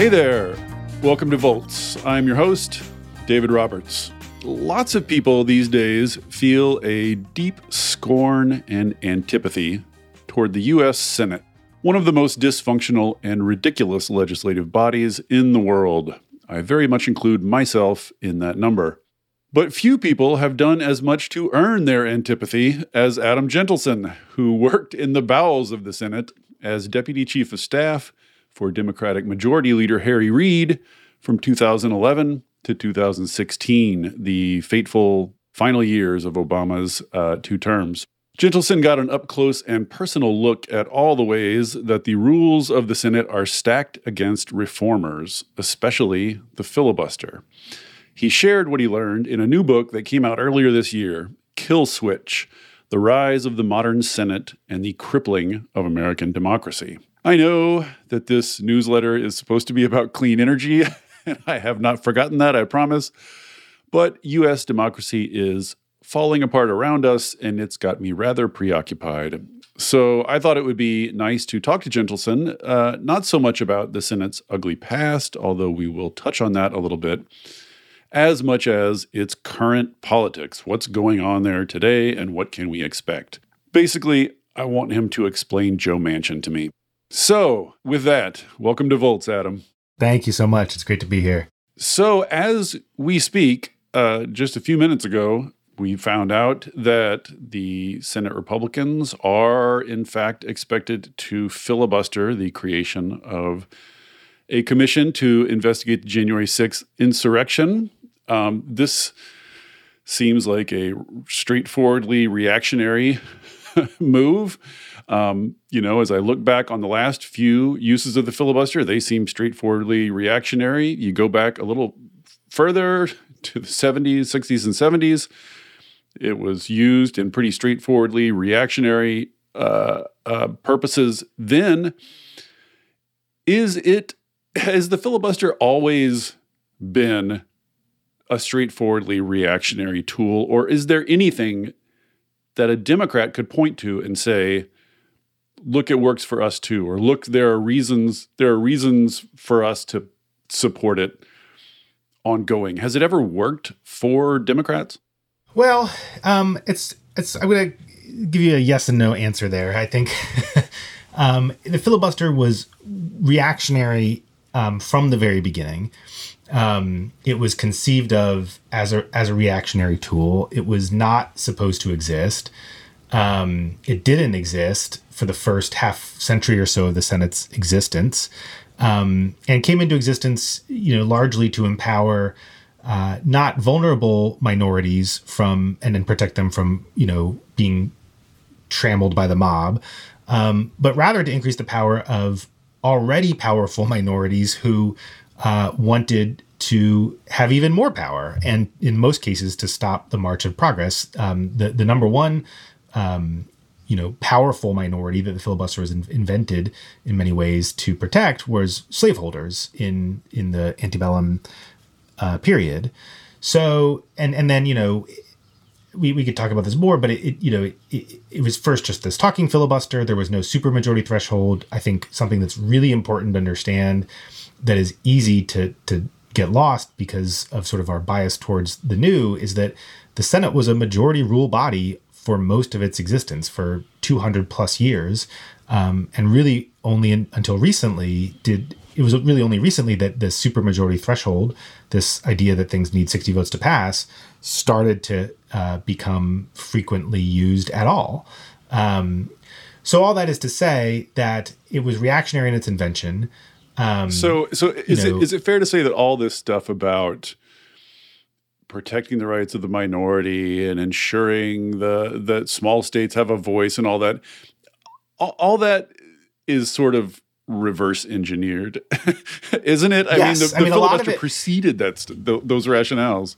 Hey there. Welcome to Volts. I'm your host, David Roberts. Lots of people these days feel a deep scorn and antipathy toward the U.S. Senate, one of the most dysfunctional and ridiculous legislative bodies in the world. I very much include myself in that number. But few people have done as much to earn their antipathy as Adam Jentleson, who worked in the bowels of the Senate as Deputy Chief of Staff for Democratic Majority Leader Harry Reid from 2011 to 2016, the fateful final years of Obama's uh, two terms. Jentleson got an up close and personal look at all the ways that the rules of the Senate are stacked against reformers, especially the filibuster. He shared what he learned in a new book that came out earlier this year Kill Switch The Rise of the Modern Senate and the Crippling of American Democracy. I know that this newsletter is supposed to be about clean energy, and I have not forgotten that, I promise. But US democracy is falling apart around us, and it's got me rather preoccupied. So I thought it would be nice to talk to Jentleson, uh, not so much about the Senate's ugly past, although we will touch on that a little bit, as much as its current politics. What's going on there today, and what can we expect? Basically, I want him to explain Joe Manchin to me. So, with that, welcome to Volts, Adam. Thank you so much. It's great to be here. So, as we speak, uh, just a few minutes ago, we found out that the Senate Republicans are, in fact, expected to filibuster the creation of a commission to investigate the January 6th insurrection. Um, this seems like a straightforwardly reactionary move. Um, you know, as I look back on the last few uses of the filibuster, they seem straightforwardly reactionary. You go back a little further to the 70s, 60s, and 70s, it was used in pretty straightforwardly reactionary uh, uh, purposes. Then, is it has the filibuster always been a straightforwardly reactionary tool, or is there anything that a Democrat could point to and say, look, it works for us too, or look, there are reasons, there are reasons for us to support it ongoing. Has it ever worked for Democrats? Well, um, it's it's. I'm to give you a yes and no answer there. I think um, the filibuster was reactionary um, from the very beginning. Um, it was conceived of as a as a reactionary tool. It was not supposed to exist. Um, it didn't exist for the first half century or so of the Senate's existence, um, and came into existence, you know, largely to empower uh, not vulnerable minorities from and then protect them from, you know, being trammeled by the mob, um, but rather to increase the power of already powerful minorities who uh, wanted to have even more power, and in most cases to stop the march of progress. Um, the the number one um, you know powerful minority that the filibuster was in- invented in many ways to protect was slaveholders in in the antebellum uh, period. So and and then you know we, we could talk about this more, but it, it you know it, it, was first just this talking filibuster. There was no supermajority threshold. I think something that's really important to understand that is easy to to get lost because of sort of our bias towards the new is that the Senate was a majority rule body for most of its existence for 200 plus years. Um, and really only in, until recently did it was really only recently that the supermajority threshold, this idea that things need 60 votes to pass, started to uh, become frequently used at all. Um, so all that is to say that it was reactionary in its invention. Um, so, so is know, it is it fair to say that all this stuff about protecting the rights of the minority and ensuring the that small states have a voice and all that all, all that is sort of reverse engineered isn't it i yes. mean the, the I mean, filibuster it, preceded that st- th- those rationales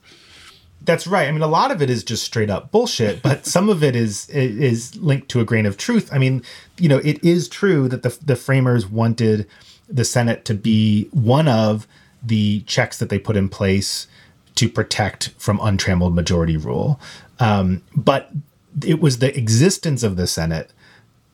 that's right. I mean, a lot of it is just straight up bullshit, but some of it is is linked to a grain of truth. I mean, you know, it is true that the the framers wanted the Senate to be one of the checks that they put in place to protect from untrammeled majority rule. Um, but it was the existence of the Senate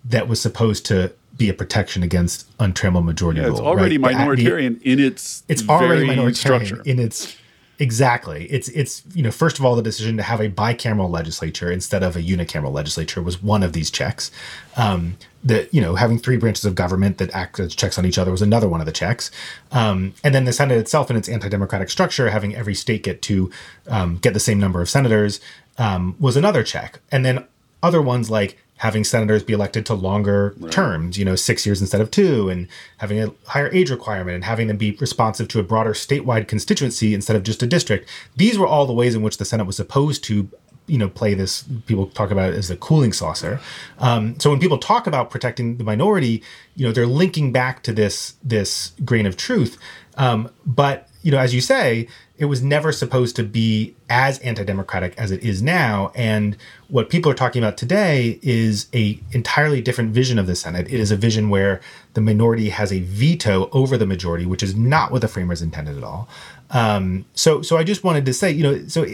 that was supposed to be a protection against untrammeled majority Yeah, rule. it's already right? The- in its it's already minoritarian structure. in its exactly. It's it's you know first of all the decision to have a bicameral legislature instead of a unicameral legislature was one of these checks. Um that you know having three branches of government that act as checks on each other was another one of the checks. Um and then the senate itself in its anti-democratic structure having every state get to um, get the same number of senators um, was another check. And then other ones like having senators be elected to longer terms, you know, six years instead of two, and having a higher age requirement and having them be responsive to a broader statewide constituency instead of just a district. These were all the ways in which the Senate was supposed to. You know, play this. People talk about it as the cooling saucer. Um, so when people talk about protecting the minority, you know, they're linking back to this this grain of truth. Um, but you know, as you say, it was never supposed to be as anti-democratic as it is now. And what people are talking about today is a entirely different vision of the Senate. It is a vision where the minority has a veto over the majority, which is not what the framers intended at all. Um, so, so I just wanted to say, you know, so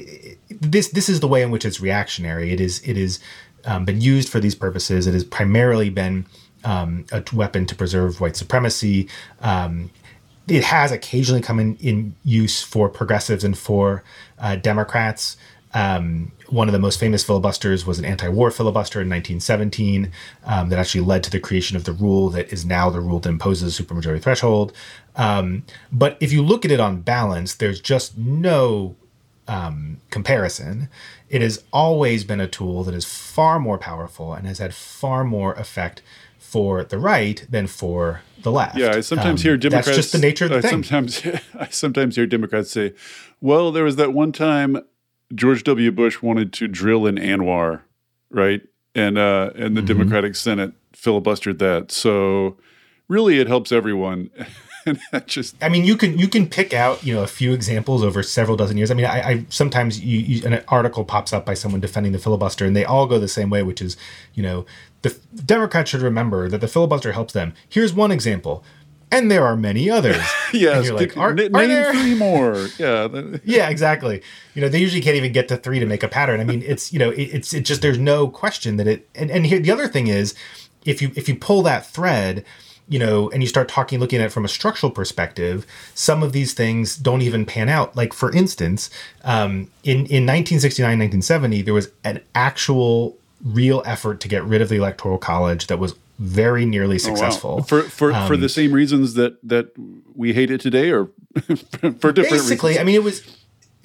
this this is the way in which it's reactionary. It is it is um, been used for these purposes. It has primarily been um, a weapon to preserve white supremacy. Um, it has occasionally come in, in use for progressives and for uh, Democrats. Um, one of the most famous filibusters was an anti-war filibuster in 1917 um, that actually led to the creation of the rule that is now the rule that imposes a supermajority threshold. Um, but if you look at it on balance, there's just no um, comparison. It has always been a tool that is far more powerful and has had far more effect for the right than for the left. Yeah, I sometimes Um, hear Democrats. That's just the nature of the I thing. Sometimes, I sometimes hear Democrats say, "Well, there was that one time George W. Bush wanted to drill in ANWR, right? And uh, and the Mm-hmm. Democratic Senate filibustered that. So really, it helps everyone." and that just I mean, you can you can pick out you know a few examples over several dozen years. I mean, I, I sometimes you, you, an article pops up by someone defending the filibuster, and they all go the same way, which is you know the Democrats should remember that the filibuster helps them. Here's one example, and there are many others. yes, like, pick- are, n- are name there? three more. Yeah, yeah, exactly. You know, they usually can't even get to three to make a pattern. I mean, it's you know, it, it's it just there's no question that it. And and here the other thing is, if you if you pull that thread, you know, and you start talking, looking at it from a structural perspective, some of these things don't even pan out. Like for instance, um, in in 1969, 1970, there was an actual real effort to get rid of the electoral college that was very nearly Oh, wow. successful. for for for Um, the same reasons that that we hate it today, or for different basically reasons. i mean it was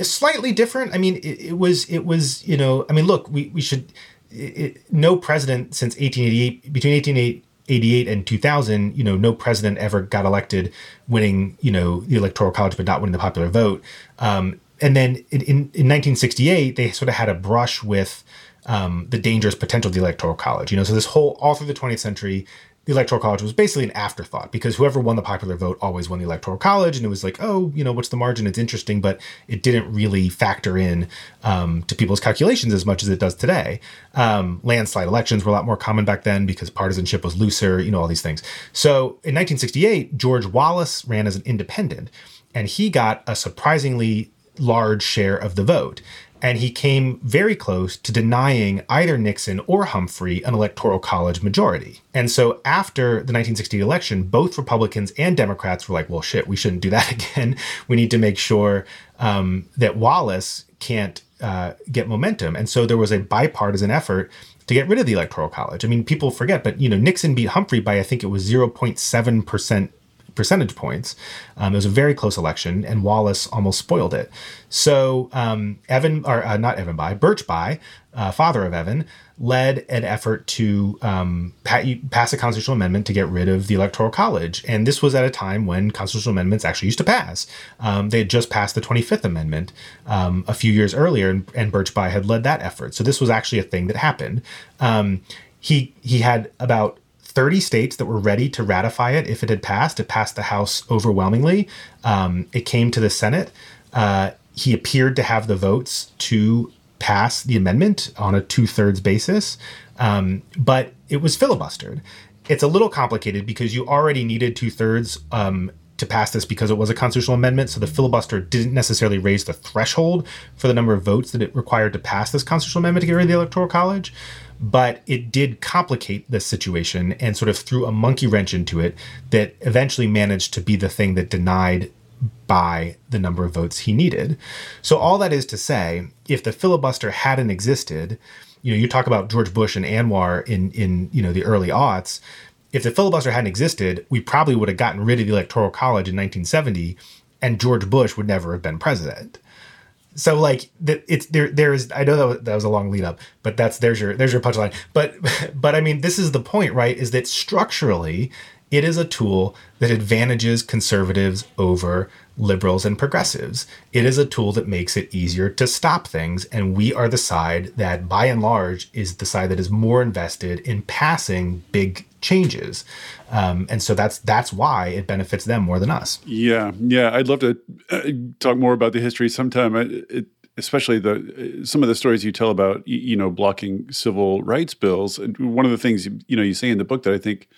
slightly different i mean it, it was it was you know i mean look we, we should it, no president since 1888 between 1888 and 2000 you know no president ever got elected winning you know the electoral college but not winning the popular vote um, and then in, in, in 1968 they sort of had a brush with um, the dangerous potential of the electoral college you know? So this whole all through the 20th century the electoral college was basically an afterthought because whoever won the popular vote always won the electoral college and it was like oh you know what's the margin? It's interesting but it didn't really factor in um, to people's calculations as much as it does today. Um, landslide elections were a lot more common back then because partisanship was looser you know all these things. So in 1968 george wallace ran as an independent and he got a surprisingly large share of the vote and he came very close to denying either Nixon or Humphrey an electoral college majority. And so after the 1960 election, both Republicans and Democrats were like, well, shit, we shouldn't do that again. We need to make sure um, that Wallace can't uh, get momentum. And so there was a bipartisan effort to get rid of the electoral college. I mean, people forget, but you know, Nixon beat Humphrey by I think it was 0.7 percent percentage points. Um, it was a very close election, and Wallace almost spoiled it. So um, Evan, or uh, not Evan Bayh, Birch Bayh, uh, father of Evan, led an effort to um, pa- pass a constitutional amendment to get rid of the Electoral College. And this was at a time when constitutional amendments actually used to pass. Um, they had just passed the 25th Amendment um, a few years earlier, and, and Birch Bayh had led that effort. So this was actually a thing that happened. Um, he he had about 30 states that were ready to ratify it if it had passed. It passed the House overwhelmingly. Um, it came to the Senate. Uh, he appeared to have the votes to pass the amendment on a two thirds basis, um, but it was filibustered. It's a little complicated because you already needed two thirds um, to pass this because it was a constitutional amendment. So the filibuster didn't necessarily raise the threshold for the number of votes that it required to pass this constitutional amendment to get rid of the Electoral College. But it did complicate the situation and sort of threw a monkey wrench into it that eventually managed to be the thing that denied Bayh the number of votes he needed. So all that is to say, if the filibuster hadn't existed, you know, you talk about George Bush and ANWR in in you know the early aughts. If the filibuster hadn't existed, we probably would have gotten rid of the Electoral College in 1970, and George Bush would never have been president. So like it's there. There is. I know that was, that was a long lead up, but that's there's your there's your punchline. But but I mean, this is the point, right? Is that structurally, it is a tool that advantages conservatives over liberals and progressives. It is a tool that makes it easier to stop things. And we are the side that, by and large, is the side that is more invested in passing big changes. Um, and so that's that's why it benefits them more than us. Yeah, yeah. I'd love to uh, talk more about the history sometime. It, especially the some of the stories you tell about you know blocking civil rights bills. And one of the things you know you say in the book that I think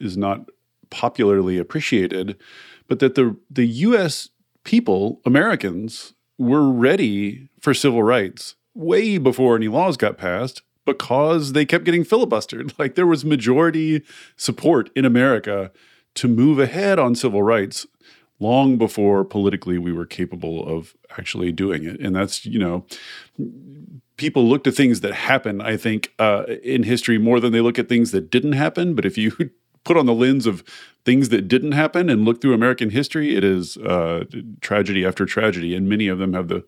is not popularly appreciated, but that the the U.S. people, Americans, were ready for civil rights way before any laws got passed because they kept getting filibustered. Like there was majority support in America to move ahead on civil rights long before politically we were capable of actually doing it. And that's, you know, people look to things that happen, I think, uh, in history more than they look at things that didn't happen. But if you put on the lens of things that didn't happen and look through American history, it is uh, tragedy after tragedy, and many of them have the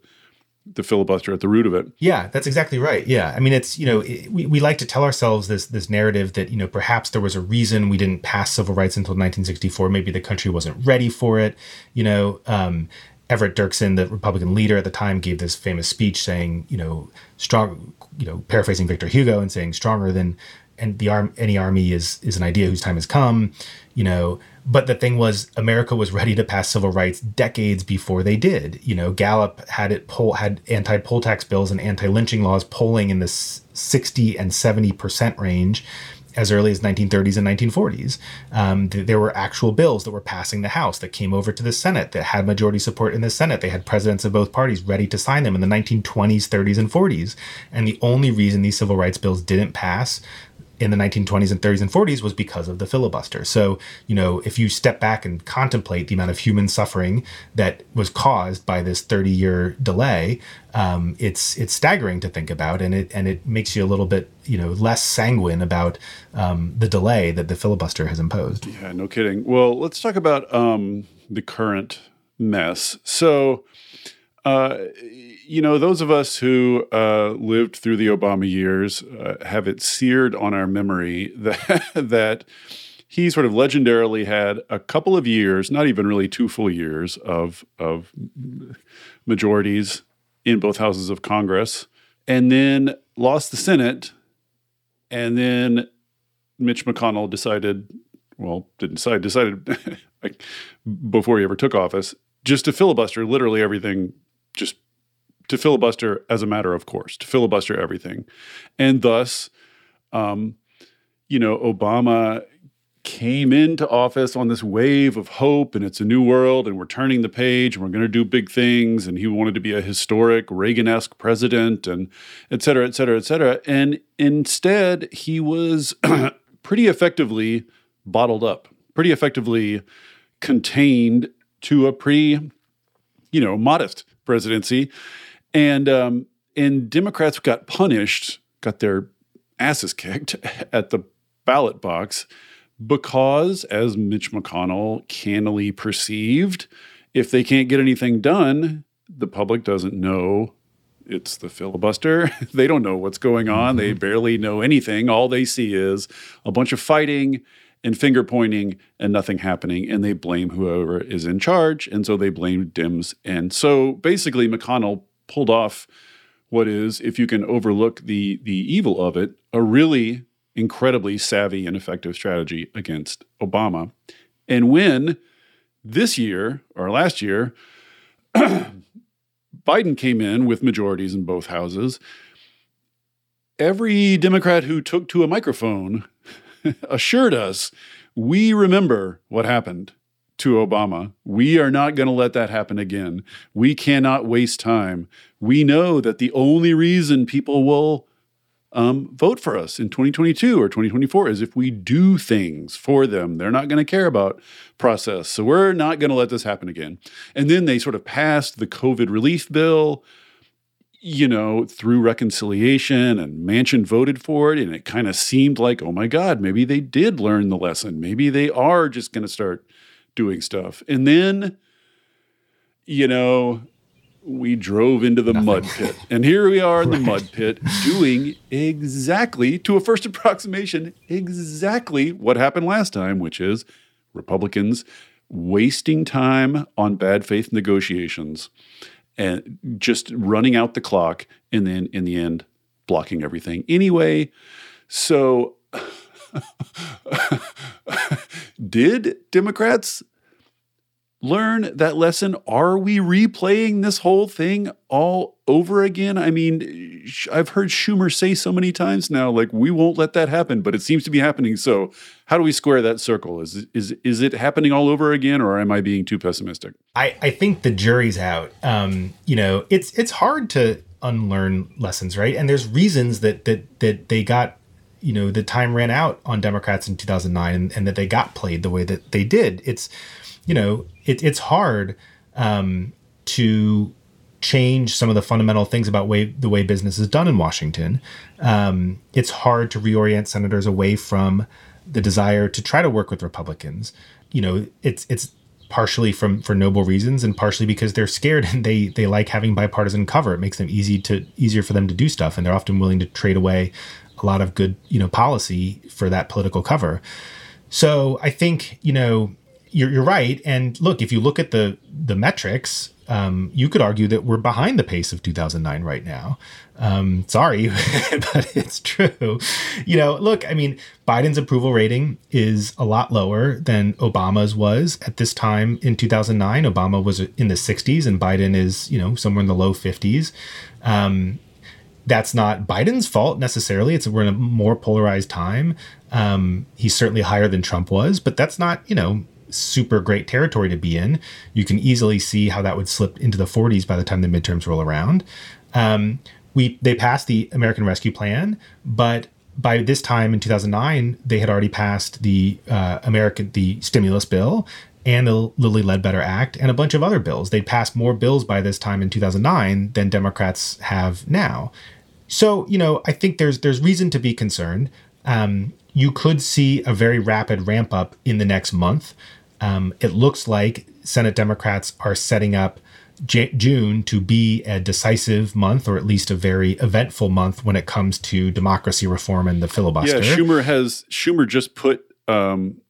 the filibuster at the root of it. Yeah, that's exactly right. Yeah, I mean, it's you know it, we, we like to tell ourselves this this narrative that you know perhaps there was a reason we didn't pass civil rights until 1964. Maybe the country wasn't ready for it. You know, um, Everett Dirksen, the Republican leader at the time, gave this famous speech saying, you know, strong, you know, paraphrasing Victor Hugo and saying stronger than and the arm any army is is an idea whose time has come you know but the thing was america was ready to pass civil rights decades before they did you know gallup had it poll had anti-poll tax bills and anti-lynching laws polling in the 60 and 70 percent range as early as 1930s and 1940s. Um, th- there were actual bills that were passing the House that came over to the Senate that had majority support in the Senate. They had presidents of both parties ready to sign them in the 1920s, 30s, and 40s. And the only reason these civil rights bills didn't pass in the 1920s and 30s and 40s was because of the filibuster. So, you know, if you step back and contemplate the amount of human suffering that was caused by this 30 year delay, um, it's it's staggering to think about, and it and it makes you a little bit, you know, less sanguine about um, the delay that the filibuster has imposed. Yeah, no kidding. Well, let's talk about um, the current mess. So. Uh, you know, those of us who uh, lived through the Obama years uh, have it seared on our memory that that he sort of legendarily had a couple of years, not even really two full years of of majorities in both houses of Congress, and then lost the Senate, and then Mitch McConnell decided, well, didn't decide, decided like before he ever took office, just to filibuster literally everything just to filibuster as a matter of course, to filibuster everything. And thus, um, you know, Obama came into office on this wave of hope and it's a new world and we're turning the page and we're going to do big things and he wanted to be a historic reagan-esque president and et cetera et cetera et cetera and instead he was pretty effectively bottled up pretty effectively contained to a pretty you know modest presidency and um, and Democrats got punished, got their asses kicked at the ballot box because, as Mitch McConnell cannily perceived, if they can't get anything done, the public doesn't know it's the filibuster. they don't know what's going on. Mm-hmm. They barely know anything. All they see is a bunch of fighting and finger pointing and nothing happening. And they blame whoever is in charge. And so they blame Dems. And so basically, McConnell pulled off what is, if you can overlook the the evil of it, a really incredibly savvy and effective strategy against Obama. And when this year or last year, Biden came in with majorities in both houses, every Democrat who took to a microphone assured us we remember what happened to Obama. We are not going to let that happen again. We cannot waste time. We know that the only reason people will um, vote for us in 2022 or 2024 is if we do things for them. They're not going to care about process. So we're not going to let this happen again. And then they sort of passed the COVID relief bill, you know, through reconciliation, and Manchin voted for it. And it kind of seemed like, oh my God, maybe they did learn the lesson. Maybe they are just going to start doing stuff. And then, you know, we drove into the Nothing. mud pit. And here we are in the mud pit doing exactly, to a first approximation, exactly what happened last time, which is Republicans wasting time on bad faith negotiations and just running out the clock and then in the end blocking everything anyway. So did Democrats learn that lesson? Are we replaying this whole thing all over again? I mean, I've heard Schumer say so many times now, like we won't let that happen, but it seems to be happening. So, how do we square that circle? Is is is it happening all over again, or am I being too pessimistic? I I think the jury's out. Um, you know, it's it's hard to unlearn lessons, right? And there's reasons that that that they got you know the time ran out on democrats in 2009 and, and that they got played the way that they did it's you know, it, it's hard um, to change some of the fundamental things about way the way business is done in Washington. Um, it's hard to reorient senators away from the desire to try to work with Republicans. You know, it's it's partially from for noble reasons and partially because they're scared and they they like having bipartisan cover. It makes them easy to easier for them to do stuff, and they're often willing to trade away a lot of good you know policy for that political cover. So I think you know you're, you're right. And look, if you look at the the metrics, um, you could argue that we're behind the pace of 2009 right now. Um, sorry, but it's true. You know, look, I mean, Biden's approval rating is a lot lower than Obama's was at this time in 2009. Obama was in the 60s, and Biden is, you know, somewhere in the low 50s. Um, that's not Biden's fault necessarily. It's we're in a more polarized time. Um, he's certainly higher than Trump was, but that's not, you know, super great territory to be in. You can easily see how that would slip into the 40s by the time the midterms roll around. Um, we they passed the American Rescue Plan, but by this time in 2009, they had already passed the uh, American the stimulus bill and the Lilly Ledbetter Act and a bunch of other bills. They'd passed more bills by this time in 2009 than Democrats have now. So you know, I think there's there's reason to be concerned. Um, you could see a very rapid ramp up in the next month. Um, it looks like Senate Democrats are setting up J- June to be a decisive month, or at least a very eventful month when it comes to democracy reform and the filibuster. Yeah, Schumer has Schumer just put um,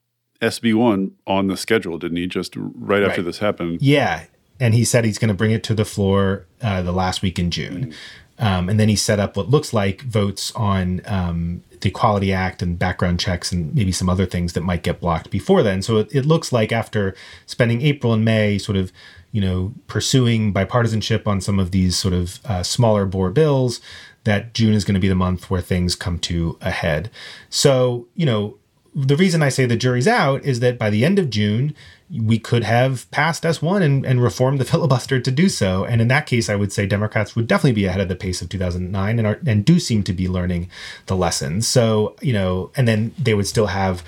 SB one on the schedule, didn't he? Just right after right. this happened. Yeah, and he said he's going to bring it to the floor uh, the last week in June. Mm-hmm. Um, and then he set up what looks like votes on um, the Equality Act and background checks and maybe some other things that might get blocked before then. So it, it looks like after spending April and May sort of, you know, pursuing bipartisanship on some of these sort of uh, smaller bore bills, that June is going to be the month where things come to a head. So, you know, the reason I say the jury's out is that by the end of June, we could have passed S1 and, and reformed the filibuster to do so. And in that case, I would say Democrats would definitely be ahead of the pace of 2009 and, are, and do seem to be learning the lessons. So, you know, and then they would still have,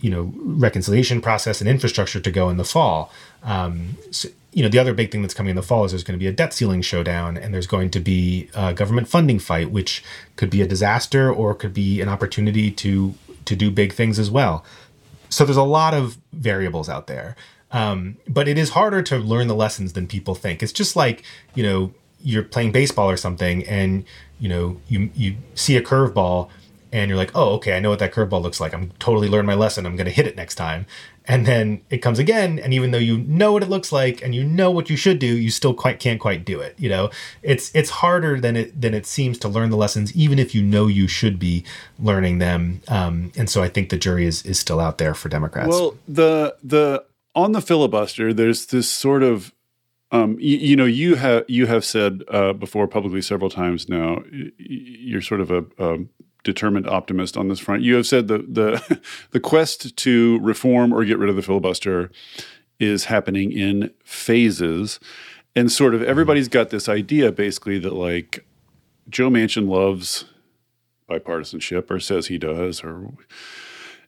you know, reconciliation process and infrastructure to go in the fall. Um, so, you know, the other big thing that's coming in the fall is there's going to be a debt ceiling showdown and there's going to be a government funding fight, which could be a disaster or could be an opportunity to to do big things as well. So there's a lot of variables out there. Um, but it is harder to learn the lessons than people think. It's just like, you know, you're playing baseball or something and, you know, you, you see a curveball and you're like, oh, okay, I know what that curveball looks like. I'm totally learned my lesson. I'm going to hit it next time and then it comes again and even though you know what it looks like and you know what you should do you still quite can't quite do it you know it's it's harder than it than it seems to learn the lessons even if you know you should be learning them um, and so i think the jury is is still out there for democrats well the the on the filibuster there's this sort of um, you, you, know, you have you have said uh, before publicly several times now. You're sort of a, a determined optimist on this front. You have said the the the quest to reform or get rid of the filibuster is happening in phases. And sort of everybody's got this idea basically that like Joe Manchin loves bipartisanship or says he does or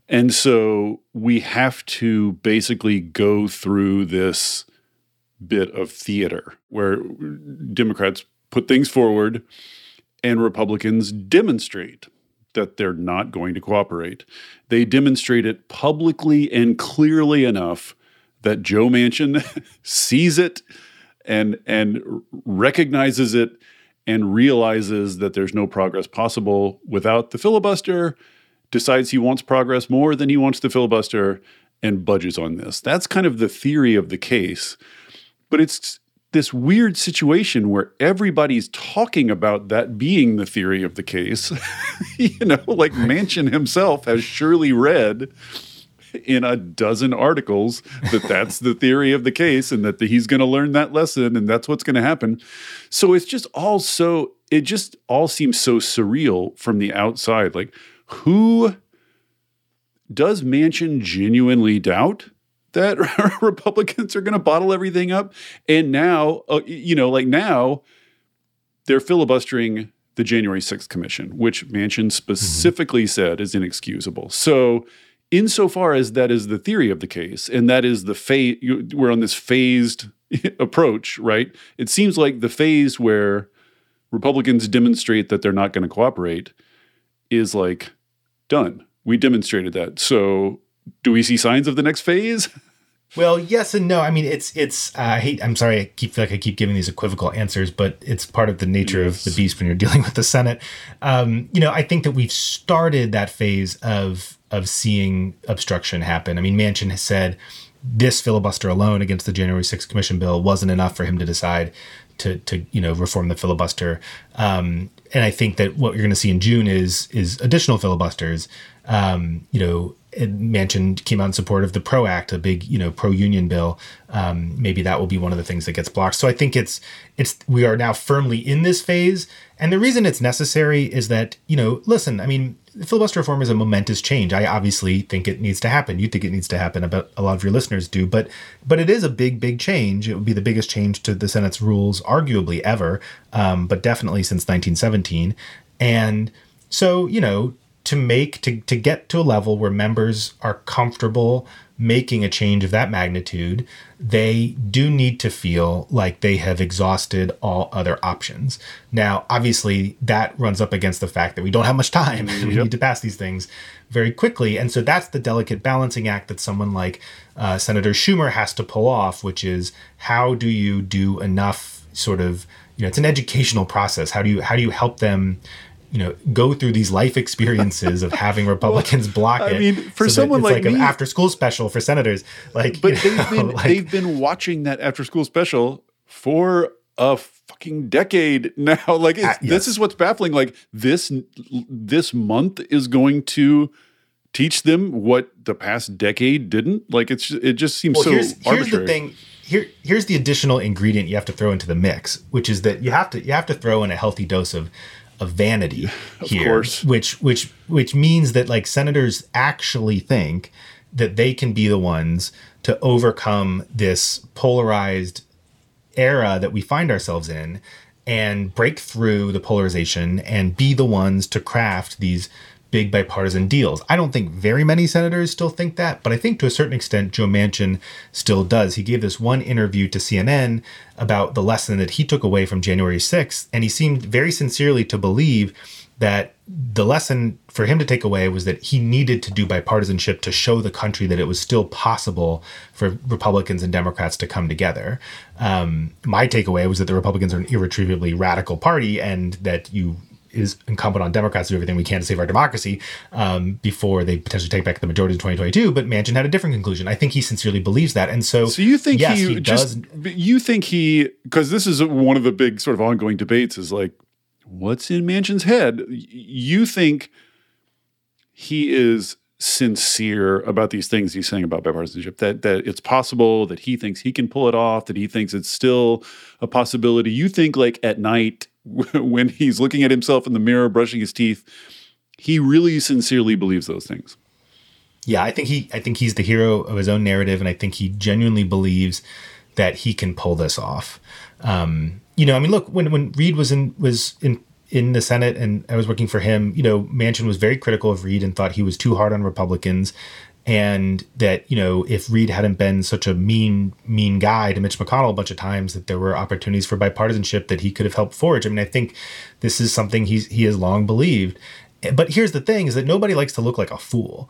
and so we have to basically go through this bit of theater where Democrats put things forward and Republicans demonstrate that they're not going to cooperate. They demonstrate it publicly and clearly enough that Joe Manchin sees it and and recognizes it and realizes that there's no progress possible without the filibuster decides he wants progress more than he wants the filibuster and budges on this. That's kind of the theory of the case. But it's this weird situation where everybody's talking about that being the theory of the case. you know, like Manchin himself has surely read in a dozen articles that that's the theory of the case and that the, he's going to learn that lesson and that's what's going to happen. So it's just all so, it just all seems so surreal from the outside. Like, who does Manchin genuinely doubt that Republicans are going to bottle everything up? And now, uh, you know, like now they're filibustering the January 6th commission, which Manchin specifically mm-hmm. said is inexcusable. So, insofar as that is the theory of the case, and that is the phase, we're on this phased approach, right? It seems like the phase where Republicans demonstrate that they're not going to cooperate is like done. We demonstrated that. So, do we see signs of the next phase? Well, yes and no. I mean, it's it's. Uh, I hate. I'm sorry. I keep feel like I keep giving these equivocal answers, but it's part of the nature yes. of the beast when you're dealing with the Senate. Um, you know, I think that we've started that phase of of seeing obstruction happen. I mean, Manchin has said this filibuster alone against the January 6th commission bill wasn't enough for him to decide to to you know reform the filibuster. Um, and I think that what you're going to see in June is is additional filibusters. Um, you know, Manchin came out in support of the PRO Act, a big you know pro union bill. Um, maybe that will be one of the things that gets blocked. So I think it's it's we are now firmly in this phase, and the reason it's necessary is that you know, listen, I mean, filibuster reform is a momentous change. I obviously think it needs to happen. You think it needs to happen. About a lot of your listeners do, but but it is a big, big change. It would be the biggest change to the Senate's rules, arguably ever, um, but definitely since 1917. And so you know, to make to to get to a level where members are comfortable making a change of that magnitude, they do need to feel like they have exhausted all other options. Now, obviously, that runs up against the fact that we don't have much time. Yep. we need to pass these things very quickly. And so that's the delicate balancing act that someone like uh, Senator Schumer has to pull off, which is how do you do enough sort of, you know, it's an educational process. How do you how do you help them you know go through these life experiences of having Republicans well, block it. I mean, for so someone like, like me, an after school special for senators, like but they've know, been like, they've been watching that after school special for a fucking decade now. Like uh, yes. this is what's baffling. Like this this month is going to teach them what the past decade didn't. Like it's it just seems well, so here's, arbitrary. Here's the thing. Here, here's the additional ingredient you have to throw into the mix, which is that you have to you have to throw in a healthy dose of of vanity of here, course. which which which means that like senators actually think that they can be the ones to overcome this polarized era that we find ourselves in and break through the polarization and be the ones to craft these big bipartisan deals. I don't think very many senators still think that, but I think to a certain extent Joe Manchin still does. He gave this one interview to CNN about the lesson that he took away from January 6th, and he seemed very sincerely to believe that the lesson for him to take away was that he needed to do bipartisanship to show the country that it was still possible for Republicans and Democrats to come together. Um, my takeaway was that the Republicans are an irretrievably radical party and that you is incumbent on Democrats to do everything we can to save our democracy um, before they potentially take back the majority in 2022. But Manchin had a different conclusion. I think he sincerely believes that, and so so you think yes, he, he just does, you think he because this is one of the big sort of ongoing debates is like what's in Manchin's head. You think he is sincere about these things he's saying about bipartisanship that that it's possible that he thinks he can pull it off that he thinks it's still a possibility you think like at night when he's looking at himself in the mirror, brushing his teeth, he really sincerely believes those things. Yeah, I think he I think he's the hero of his own narrative, and I think he genuinely believes that he can pull this off. Um, you know, I mean, look when when Reid was in was in in the Senate and I was working for him, you know, Manchin was very critical of Reid and thought he was too hard on Republicans. And that, you know, if Reid hadn't been such a mean, mean guy to Mitch McConnell a bunch of times, that there were opportunities for bipartisanship that he could have helped forge. I mean, I think this is something he's he has long believed. But here's the thing is that nobody likes to look like a fool.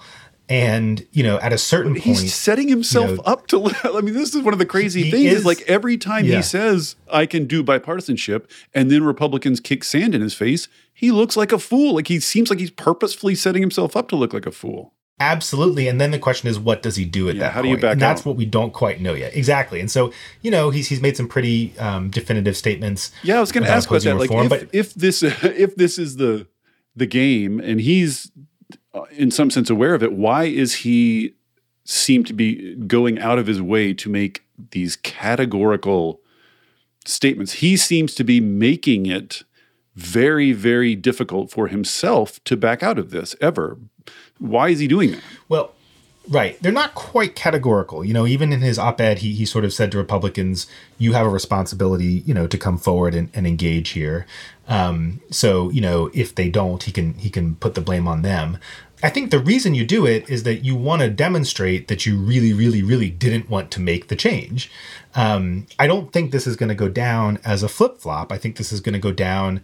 And you know, at a certain He's point, He's setting himself you know, up to. I mean, this is one of the crazy things. Is, is- like every time Yeah. he says, "I can do bipartisanship," and then Republicans kick sand in his face, he looks like a fool. Like he seems like he's purposefully setting himself up to look like a fool. Absolutely. And then the question is, what does he do at Yeah, that how do you back and that's out? what we don't quite know yet. Exactly. And so, you know, he's he's made some pretty um, definitive statements. Yeah, I was going to ask about that. Like, if, but if this if this is the the game, and he's in some sense aware of it, why is he seem to be going out of his way to make these categorical statements? He seems to be making it very, very difficult for himself to back out of this ever. Why is he doing that? Well, right. They're not quite categorical. You know, even in his op ed, he, he sort of said to Republicans, you have a responsibility, you know, to come forward and, and engage here. Um, so, you know, if they don't, he can he can put the blame on them. I think the reason you do it is that you want to demonstrate that you really, really, really didn't want to make the change. Um, I don't think this is going to go down as a flip flop. I think this is going to go down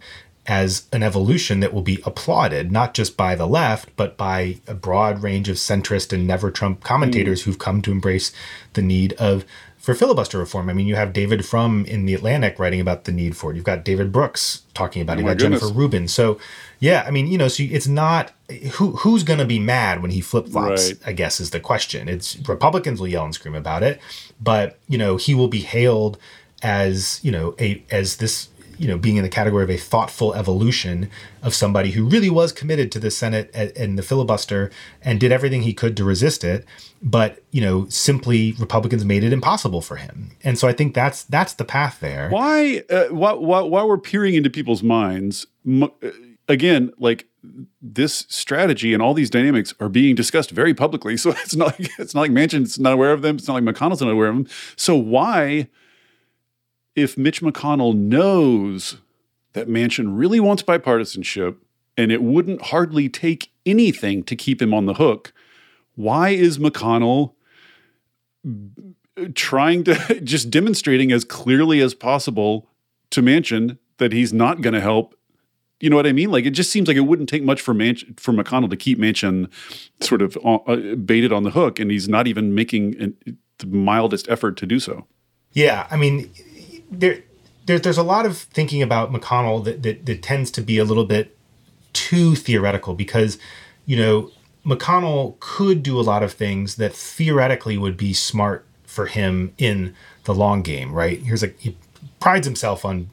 as an evolution that will be applauded, not just by the left, but by a broad range of centrist and never Trump commentators hmm. who've come to embrace the need of for filibuster reform. I mean, you have David Frum in the Atlantic writing about the need for it. You've got David Brooks talking about oh it. my You've got Jennifer. Rubin. So, yeah, I mean, you know, so it's not who who's going to be mad when he flip flops. Right. I guess is the question. It's Republicans will yell and scream about it, but you know, he will be hailed as you know a as this you know being in the category of a thoughtful evolution of somebody who really was committed to the Senate and, the filibuster and did everything he could to resist it, but you know simply Republicans made it impossible for him, and so I think that's that's the path there. Why, uh, while, while, we're peering into people's minds, uh, again, like this strategy and all these dynamics are being discussed very publicly. So it's not like it's not like Manchin's not aware of them. It's not like McConnell's not aware of them. So why, if Mitch McConnell knows that Manchin really wants bipartisanship and it wouldn't hardly take anything to keep him on the hook, why is McConnell trying to just demonstrating as clearly as possible to Manchin that he's not going to help. You know what I mean? Like it just seems like it wouldn't take much for for McConnell to keep Manchin sort of uh, uh, baited on the hook, and he's not even making an, the mildest effort to do so. Yeah, I mean, there, there there's a lot of thinking about McConnell that, that that tends to be a little bit too theoretical because, you know, McConnell could do a lot of things that theoretically would be smart for him in the long game, right? Here's a he prides himself on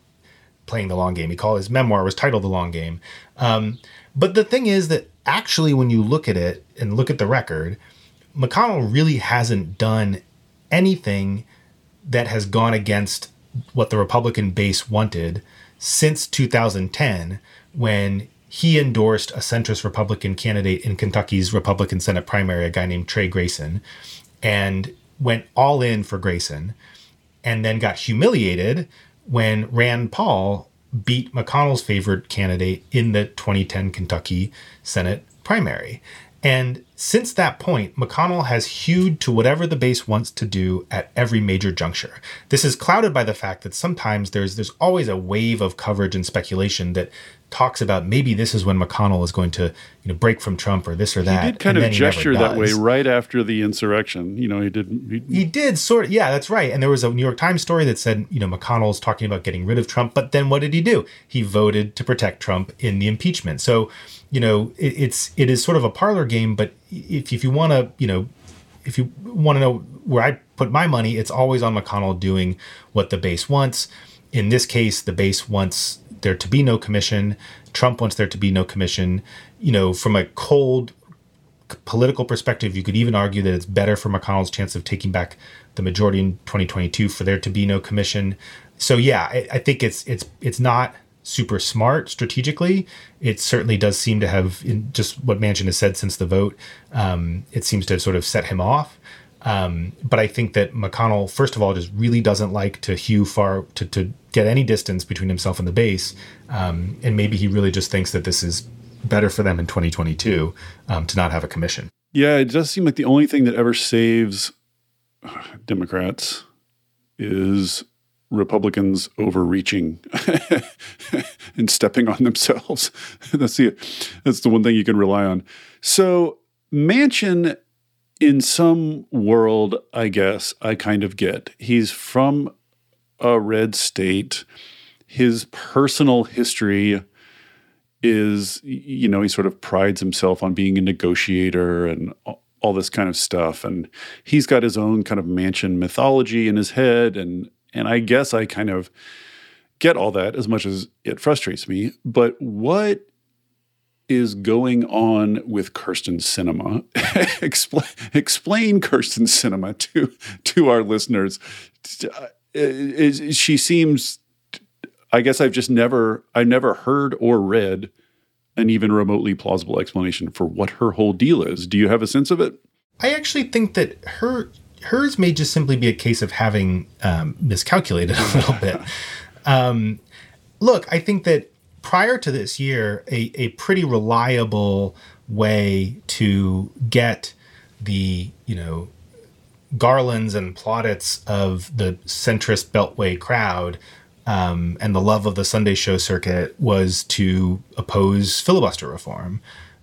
playing the long game. He called his memoir was titled "The Long Game," um, but the thing is that actually, when you look at it and look at the record, McConnell really hasn't done anything that has gone against what the Republican base wanted since 2010 when he endorsed a centrist Republican candidate in Kentucky's Republican Senate primary, a guy named Trey Grayson, and went all in for Grayson, and then got humiliated when Rand Paul beat McConnell's favorite candidate in the 2010 Kentucky Senate primary. And since that point, McConnell has hewed to whatever the base wants to do at every major juncture. This is clouded by the fact that sometimes there's there's always a wave of coverage and speculation that talks about maybe this is when McConnell is going to you know break from Trump or this or that. He did kind of then he never gesture that way right after the insurrection. You know, he did. He, He did sort of, yeah, that's right. And there was a New York Times story that said, you know, McConnell's talking about getting rid of Trump, but then what did he do? He voted to protect Trump in the impeachment. So, you know, it, it's it is sort of a parlor game. But if if you want to, you know, if you want to know where I put my money, it's always on McConnell doing what the base wants. In this case, the base wants there to be no commission. Trump wants there to be no commission. You know, from a cold political perspective, you could even argue that it's better for McConnell's chance of taking back the majority in 2022 for there to be no commission. So yeah, I, I think it's it's it's not super smart strategically. It certainly does seem to have, just what Manchin has said since the vote, um, it seems to have sort of set him off. Um, but I think that McConnell, first of all, just really doesn't like to hew far to, to get any distance between himself and the base, um, and maybe he really just thinks that this is better for them in 2022 um, to not have a commission. Yeah, it does seem like the only thing that ever saves Democrats is Republicans overreaching and stepping on themselves. that's the that's the one thing you can rely on. So Manchin, in some world, I guess I kind of get. He's from a red state. His personal history is, you know, he sort of prides himself on being a negotiator and all this kind of stuff. And he's got his own kind of Manchin mythology in his head. And and I guess I kind of get all that as much as it frustrates me. But what is going on with Kyrsten Sinema? explain, explain Kyrsten Sinema to to our listeners. Uh, is, she seems. I guess I've just never I've never heard or read an even remotely plausible explanation for what her whole deal is. Do you have a sense of it? I actually think that her hers may just simply be a case of having um, miscalculated a little bit. Um, look, I think that prior to this year, a, a pretty reliable way to get the you know garlands and plaudits of the centrist beltway crowd um, and the love of the Sunday show circuit was to oppose filibuster reform.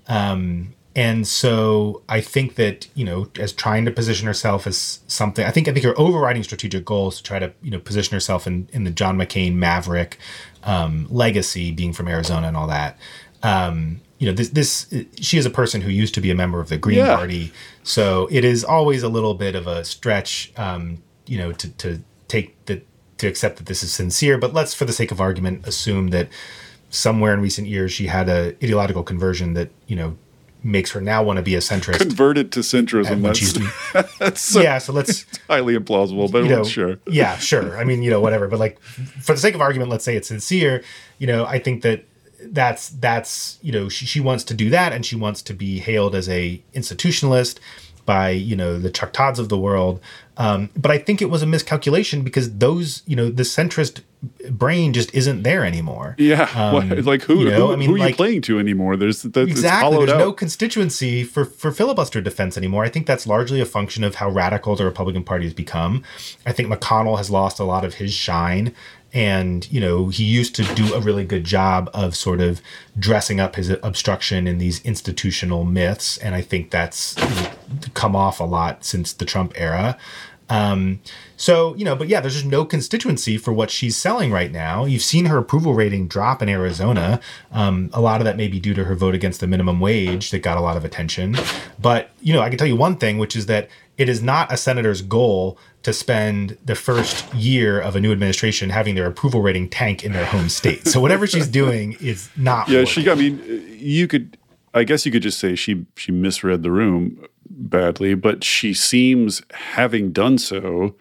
Um, and so I think that you know, as trying to position herself as something, I think I think her overriding strategic goal is to try to you know position herself in in the John McCain maverick um, legacy, being from Arizona and all that. Um, you know, this this she is a person who used to be a member of the Green yeah. Party, so it is always a little bit of a stretch, um, you know, to to take the to accept that this is sincere. But let's, for the sake of argument, assume that somewhere in recent years she had a ideological conversion that you know makes her now want to be a centrist. Converted to centrism. That's, that's so, yeah. So let's highly implausible, but you know, sure. yeah, sure. I mean, you know, whatever. But like, for the sake of argument, let's say it's sincere. You know, I think that that's that's you know she, she wants to do that, and she wants to be hailed as a institutionalist by you know the Chuck Todds of the world. Um, but I think it was a miscalculation because those you know the centrist brain just isn't there anymore. Yeah, um, like who, you know, who, I mean, who are like, you playing to anymore? There's that's, exactly there's out. no constituency for for filibuster defense anymore. I think that's largely a function of how radical the Republican Party has become. I think McConnell has lost a lot of his shine and you know he used to do a really good job of sort of dressing up his obstruction in these institutional myths and i think that's come off a lot since the trump era um, so you know but yeah there's just no constituency for what she's selling right now you've seen her approval rating drop in arizona um, a lot of that may be due to her vote against the minimum wage that got a lot of attention but you know i can tell you one thing which is that it is not a senator's goal to spend the first year of a new administration having their approval rating tank in their home state. So whatever she's doing is not. Yeah, working. she. I mean, you could. I guess you could just say she she misread the room badly, but she seems having done so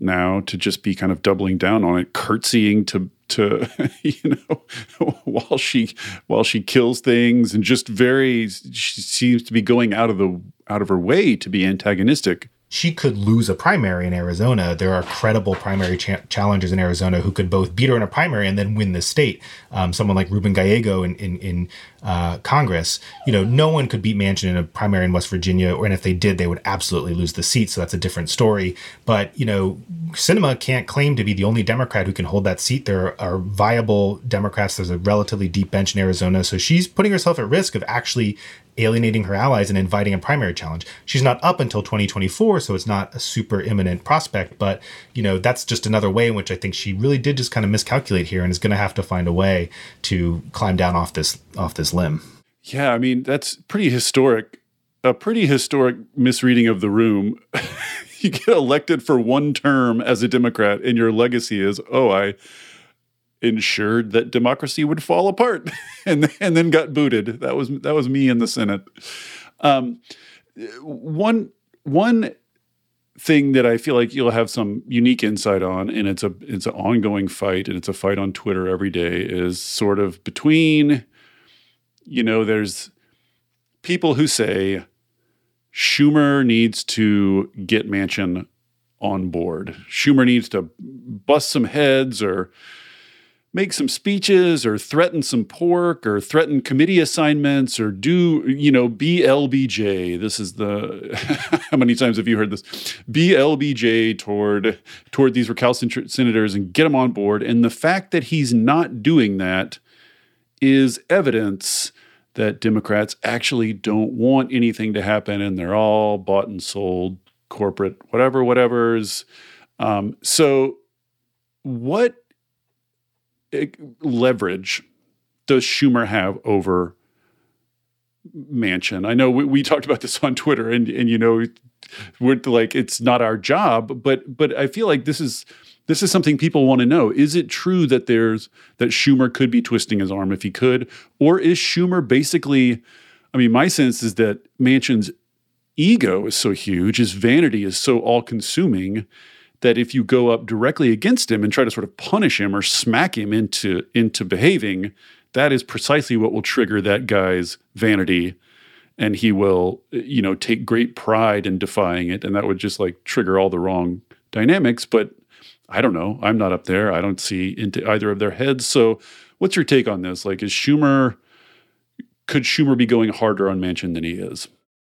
now to just be kind of doubling down on it, curtsying to to you know while she while she kills things and just very she seems to be going out of the out of her way to be antagonistic she could lose a primary in Arizona. There are credible primary cha- challengers in Arizona who could both beat her in a primary and then win the state. Um, someone like Ruben Gallego in in, in uh, Congress. You know, no one could beat Manchin in a primary in West Virginia, or and if they did, they would absolutely lose the seat. So that's a different story. But you know, Sinema can't claim to be the only Democrat who can hold that seat. There are viable Democrats. There's a relatively deep bench in Arizona, so she's putting herself at risk of actually alienating her allies and inviting a primary challenge. She's not up until 2024, so it's not a super imminent prospect, but you know, that's just another way in which I think she really did just kind of miscalculate here and is going to have to find a way to climb down off this off this limb. Yeah, I mean, that's pretty historic. A pretty historic misreading of the room. you get elected for one term as a Democrat and your legacy is, "Oh, I ensured that democracy would fall apart, and and then got booted. That was that was me in the Senate. Um, one one thing that I feel like you'll have some unique insight on, and it's a it's an ongoing fight, and it's a fight on Twitter every day. Is sort of between, you know, there's people who say Schumer needs to get Manchin on board. Schumer needs to bust some heads or make some speeches or threaten some pork or threaten committee assignments or do, you know, BLBJ. This is the how many times have you heard this? BLBJ toward toward these recalcitrant senators and get them on board. And the fact that he's not doing that is evidence that Democrats actually don't want anything to happen and they're all bought and sold corporate whatever whatever's um, so what leverage does Schumer have over Manchin? I know we, we, talked about this on Twitter, and and you know, we're like it's not our job, but but I feel like this is this is something people want to know. Is it true that there's that Schumer could be twisting his arm if he could, or is Schumer basically? I mean, my sense is that Manchin's ego is so huge, his vanity is so all consuming that if you go up directly against him and try to sort of punish him or smack him into into behaving, that is precisely what will trigger that guy's vanity. And he will you know take great pride in defying it. And that would just like trigger all the wrong dynamics. But i don't know. I'm not up there. I don't see into either of their heads. So what's your take on this? Like is schumer could schumer be going harder on manchin than he is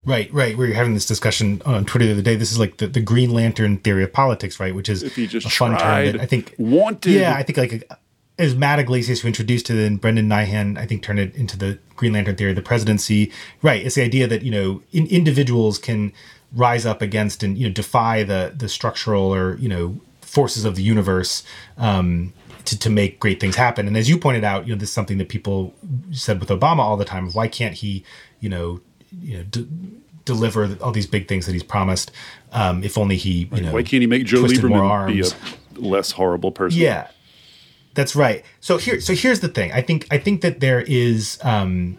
Right, right. We are having this discussion on Twitter the other day. This is like the, the Green Lantern theory of politics, right? Which is if you just a fun term that I think wanted. Yeah, I think like as Matt Yglesias who introduced it and Brendan Nyhan, I think turned it into the Green Lantern theory of the presidency. Right. It's the idea that, you know, in, individuals can rise up against and, you know, defy the the structural or, you know, forces of the universe. Um, to, to make great things happen. And as you pointed out, you know, this is something that people said with Obama all the time. Why can't he, you know, you know, d- deliver all these big things that he's promised. Um, if only he, you know, why can't he make Joe Lieberman be a less horrible person? Yeah, that's right. So here, so here's the thing. I think I think that there is, um,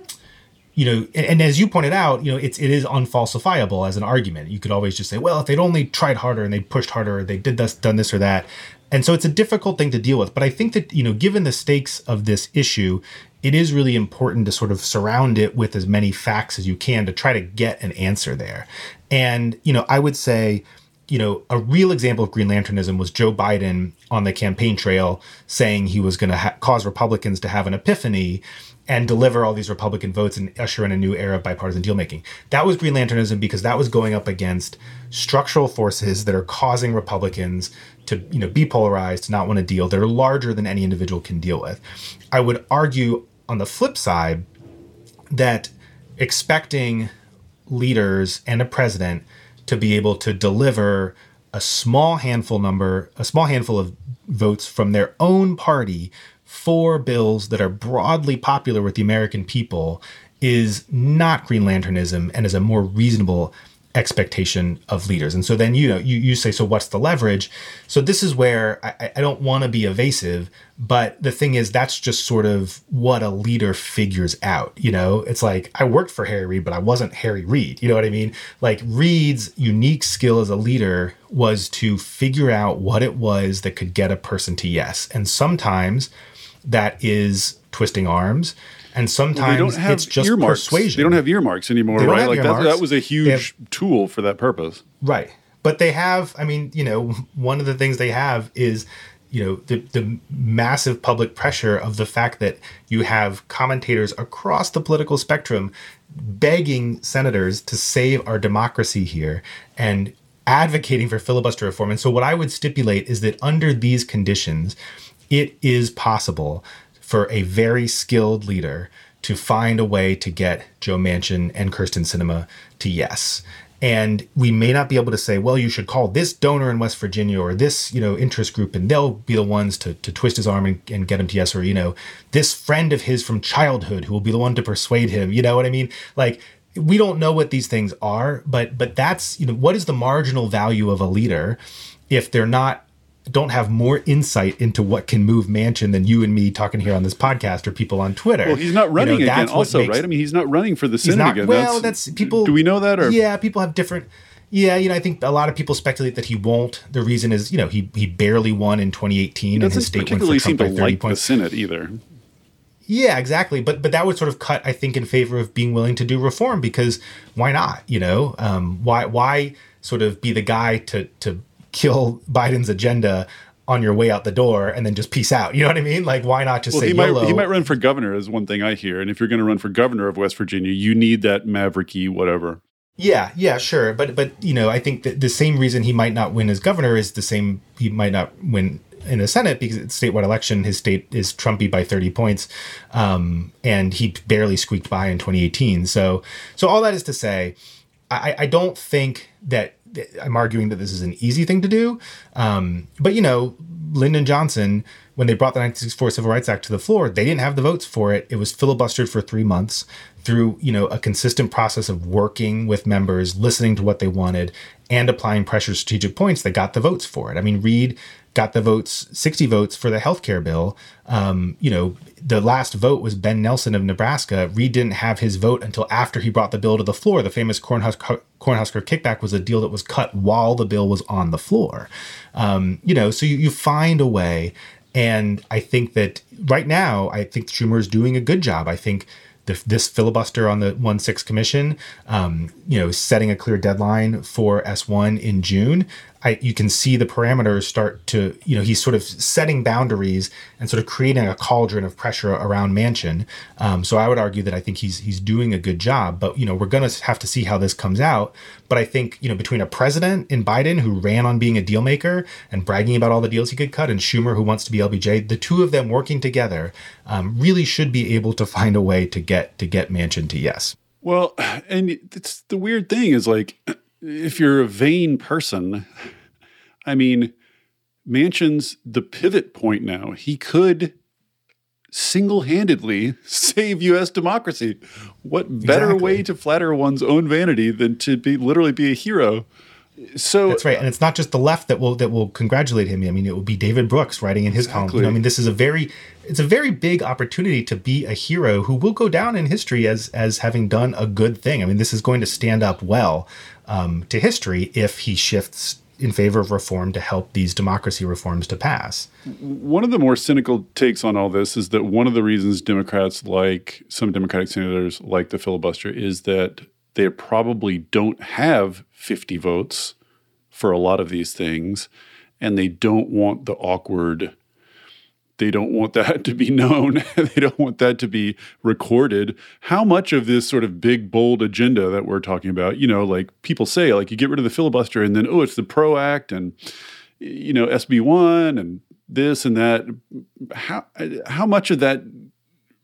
you know, and, and, as you pointed out, you know, it's it is unfalsifiable as an argument. You could always just say, well, if they'd only tried harder and they pushed harder, or they did this, done this or that. And so it's a difficult thing to deal with. But I think that, you know, given the stakes of this issue, it is really important to sort of surround it with as many facts as you can to try to get an answer there. And, you know, I would say, you know, a real example of Green Lanternism was Joe Biden on the campaign trail saying he was going to ha- cause Republicans to have an epiphany and deliver all these Republican votes and usher in a new era of bipartisan deal making. That was Green Lanternism because that was going up against structural forces that are causing Republicans to you know be polarized, to not want to deal. That are larger than any individual can deal with. I would argue on the flip side, that expecting leaders and a president to be able to deliver a small handful number, a small handful of votes from their own party for bills that are broadly popular with the American people is not Green Lanternism and is a more reasonable expectation of leaders. And so then you know you, you say, so what's the leverage? So this is where I, I don't want to be evasive, but the thing is that's just sort of what a leader figures out. You know, it's like I worked for Harry Reid, but I wasn't Harry Reid. You know what I mean? Like Reid's unique skill as a leader was to figure out what it was that could get a person to yes. And sometimes that is twisting arms and sometimes well, it's just earmarks. persuasion. They don't have earmarks anymore, right? Like that, that was a huge have, tool for that purpose. Right. But they have, I mean, you know, one of the things they have is, you know, the, the massive public pressure of the fact that you have commentators across the political spectrum begging senators to save our democracy here and advocating for filibuster reform. And so, what I would stipulate is that under these conditions, it is possible for a very skilled leader to find a way to get Joe Manchin and Kyrsten Sinema to yes. And we may not be able to say, well, you should call this donor in West Virginia or this, you know, interest group, and they'll be the ones to, to twist his arm and, and get him to yes, or, you know, this friend of his from childhood who will be the one to persuade him. You know what I mean? Like, we don't know what these things are, but but that's, you know, what is the marginal value of a leader if they're not don't have more insight into what can move Manchin than you and me talking here on this podcast or people on Twitter. Well, he's not running you know, again, also, makes, right? I mean, he's not running for the Senate not, again. Well, that's, that's people. Do we know that? Or yeah, people have different. Yeah, you know, I think a lot of people speculate that he won't. The reason is, you know, he he barely won in 2018, and his state went for Trump seem by 30 like points. the Senate either. Yeah, exactly. But but that would sort of cut, I think, in favor of being willing to do reform because why not? You know, um, why why sort of be the guy to to kill Biden's agenda on your way out the door and then just peace out? You know what I mean? Like, why not just Well, say he might YOLO? he might run for governor is one thing I hear. And if you're going to run for governor of West Virginia, you need that mavericky whatever. Yeah, yeah, sure, but but you know, I think that the same reason he might not win as governor is the same he might not win in the Senate because it's a statewide election. His state is Trumpy by thirty points, um, and he barely squeaked by in 2018. So, so all that is to say, I, I don't think that I'm arguing that this is an easy thing to do, um, but you know, Lyndon Johnson. When they brought the 1964 Civil Rights Act to the floor, they didn't have the votes for it. It was filibustered for three months through you know a consistent process of working with members, listening to what they wanted, and applying pressure strategic points that got the votes for it. I mean, Reid got the votes, 60 votes for the healthcare bill. Um, you know, the last vote was Ben Nelson of Nebraska. Reid didn't have his vote until after he brought the bill to the floor. The famous Cornhusker, Cornhusker kickback was a deal that was cut while the bill was on the floor. Um, you know, so you, you find a way. And I think that right now, I think Schumer is doing a good job. I think the, this filibuster on the 1 6 commission, um, you know, setting a clear deadline for S1 in June. I, you can see the parameters start to, you know, he's sort of setting boundaries and sort of creating a cauldron of pressure around Manchin. Um, so I would argue that I think he's he's doing a good job. But you know, we're going to have to see how this comes out. But I think you know, between a president in Biden who ran on being a deal maker and bragging about all the deals he could cut, and Schumer who wants to be LBJ, the two of them working together um, really should be able to find a way to get to get Manchin to yes. Well, and it's the weird thing is like if you're a vain person, I mean, Manchin's the pivot point now. He could single-handedly save US democracy. What better Exactly. way to flatter one's own vanity than to be literally be a hero? So That's right, and it's not just the left that will that will congratulate him. I mean, it will be David Brooks writing in his column. You know, I mean, this is a very it's a very big opportunity to be a hero who will go down in history as as having done a good thing. I mean, this is going to stand up well um, to history if he shifts in favor of reform to help these democracy reforms to pass. One of the more cynical takes on all this is that one of the reasons Democrats like some Democratic senators like the filibuster is that they probably don't have 50 votes for a lot of these things, and they don't want the awkward. They don't want that to be known. they don't want that to be recorded. How much of this sort of big, bold agenda that we're talking about, you know, like people say, like you get rid of the filibuster and then, oh, it's the PRO Act and you know SB1 and this and that how how much of that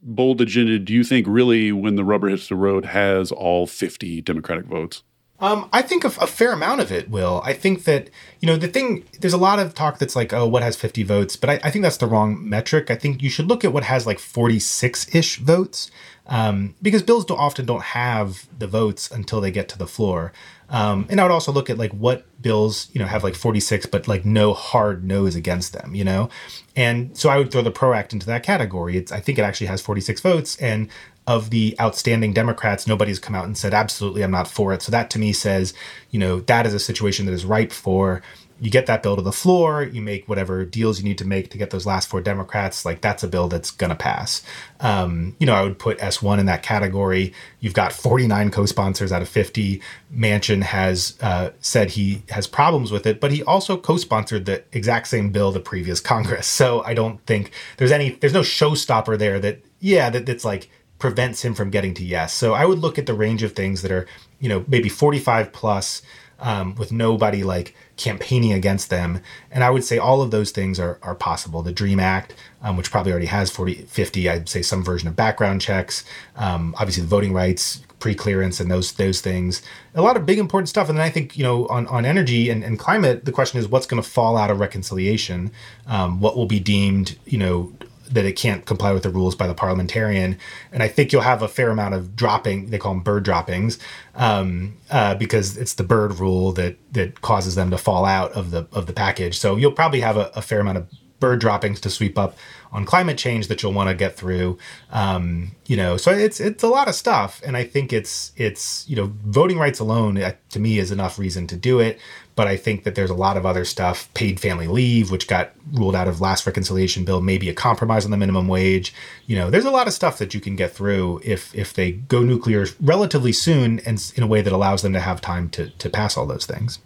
bold agenda do you think really when the rubber hits the road has all 50 democratic votes Um, I think a, a fair amount of it will. I think that, you know, the thing, there's a lot of talk that's like, oh, what has 50 votes? But I, I think that's the wrong metric. I think you should look at what has like 46 ish votes um, because bills don't, often don't have the votes until they get to the floor. Um, and I would also look at like what bills, you know, have like 46, but like no hard no's against them, you know? And so I would throw the PRO Act into that category. It's, I think it actually has 46 votes. And of the outstanding Democrats, nobody's come out and said, absolutely, I'm not for it. So that to me says, you know, that is a situation that is ripe for you get that bill to the floor, you make whatever deals you need to make to get those last four Democrats. Like that's a bill that's going to pass. Um, you know, I would put S1 in that category. You've got 49 co sponsors out of 50. Manchin has uh, said he has problems with it, but he also co sponsored the exact same bill the previous Congress. So I don't think there's any, there's no showstopper there that, yeah, that, that's like, prevents him from getting to yes. So I would look at the range of things that are, you know, maybe 45 plus um, with nobody like campaigning against them. And I would say all of those things are, are possible. The DREAM Act, um, which probably already has 40, 50, I'd say some version of background checks, um, obviously the voting rights, pre-clearance and those those things. A lot of big important stuff. And then I think, you know, on, on energy and, and climate, the question is what's going to fall out of reconciliation? Um, what will be deemed, you know, that it can't comply with the rules by the parliamentarian. And I think you'll have a fair amount of dropping. They call them bird droppings, um, uh, because it's the bird rule that that causes them to fall out of the of the package. So you'll probably have a, a fair amount of bird droppings to sweep up on climate change that you'll want to get through. Um, you know, so it's it's a lot of stuff, and I think it's it's you know voting rights alone uh, to me is enough reason to do it. But I think that there's a lot of other stuff, paid family leave, which got ruled out of last reconciliation bill, maybe a compromise on the minimum wage. You know, there's a lot of stuff that you can get through if if they go nuclear relatively soon and in a way that allows them to have time to to pass all those things.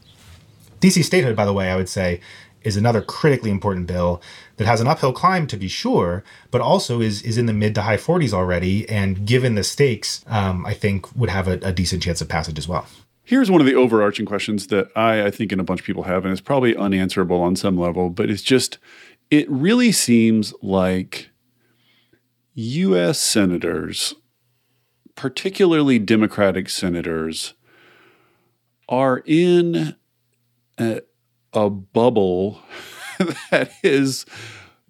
DC statehood, by the way, I would say is another critically important bill that has an uphill climb to be sure, but also is is in the mid to high 40s already, and given the stakes, um, I think would have a, a decent chance of passage as well. Here's one of the overarching questions that I, I think and a bunch of people have, and it's probably unanswerable on some level, but it's just it really seems like U.S. senators, particularly Democratic senators, are in a, a bubble that is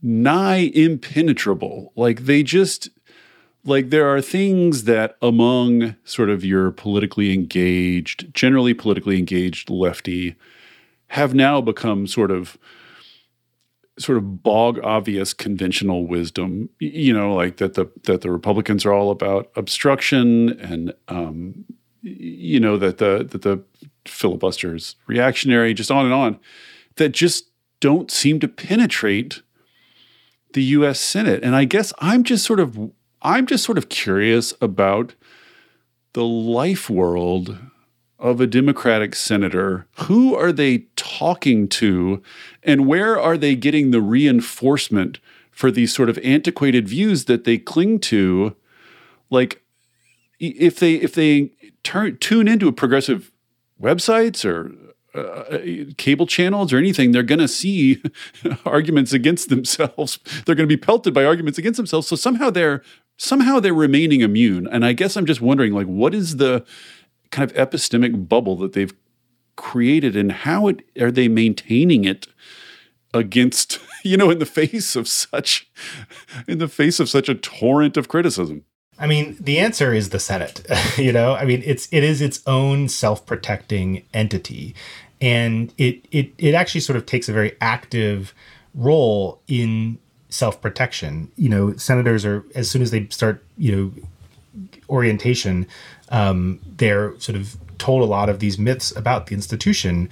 nigh impenetrable. Like they just like there are things that among sort of your politically engaged, generally politically engaged lefty have now become sort of sort of bog obvious conventional wisdom you know like that the that the republicans are all about obstruction and um you know that the that the filibusters reactionary just on and on that just don't seem to penetrate the US Senate. And I guess I'm just sort of I'm just sort of curious about the life world of a Democratic senator. Who are they talking to and where are they getting the reinforcement for these sort of antiquated views that they cling to? Like if they if they turn tune into a progressive websites or uh, cable channels or anything, they're going to see arguments against themselves. They're going to be pelted by arguments against themselves. So somehow they're somehow they're remaining immune. And I guess I'm just wondering, like, what is the kind of epistemic bubble that they've created, and how it, are they maintaining it against, you know, in the face of such, in the face of such a torrent of criticism? I mean, the answer is the Senate. you know, I mean, it's it is its own self-protecting entity, and it it it actually sort of takes a very active role in self-protection. You know, senators are as soon as they start, you know, orientation, um, they're sort of told a lot of these myths about the institution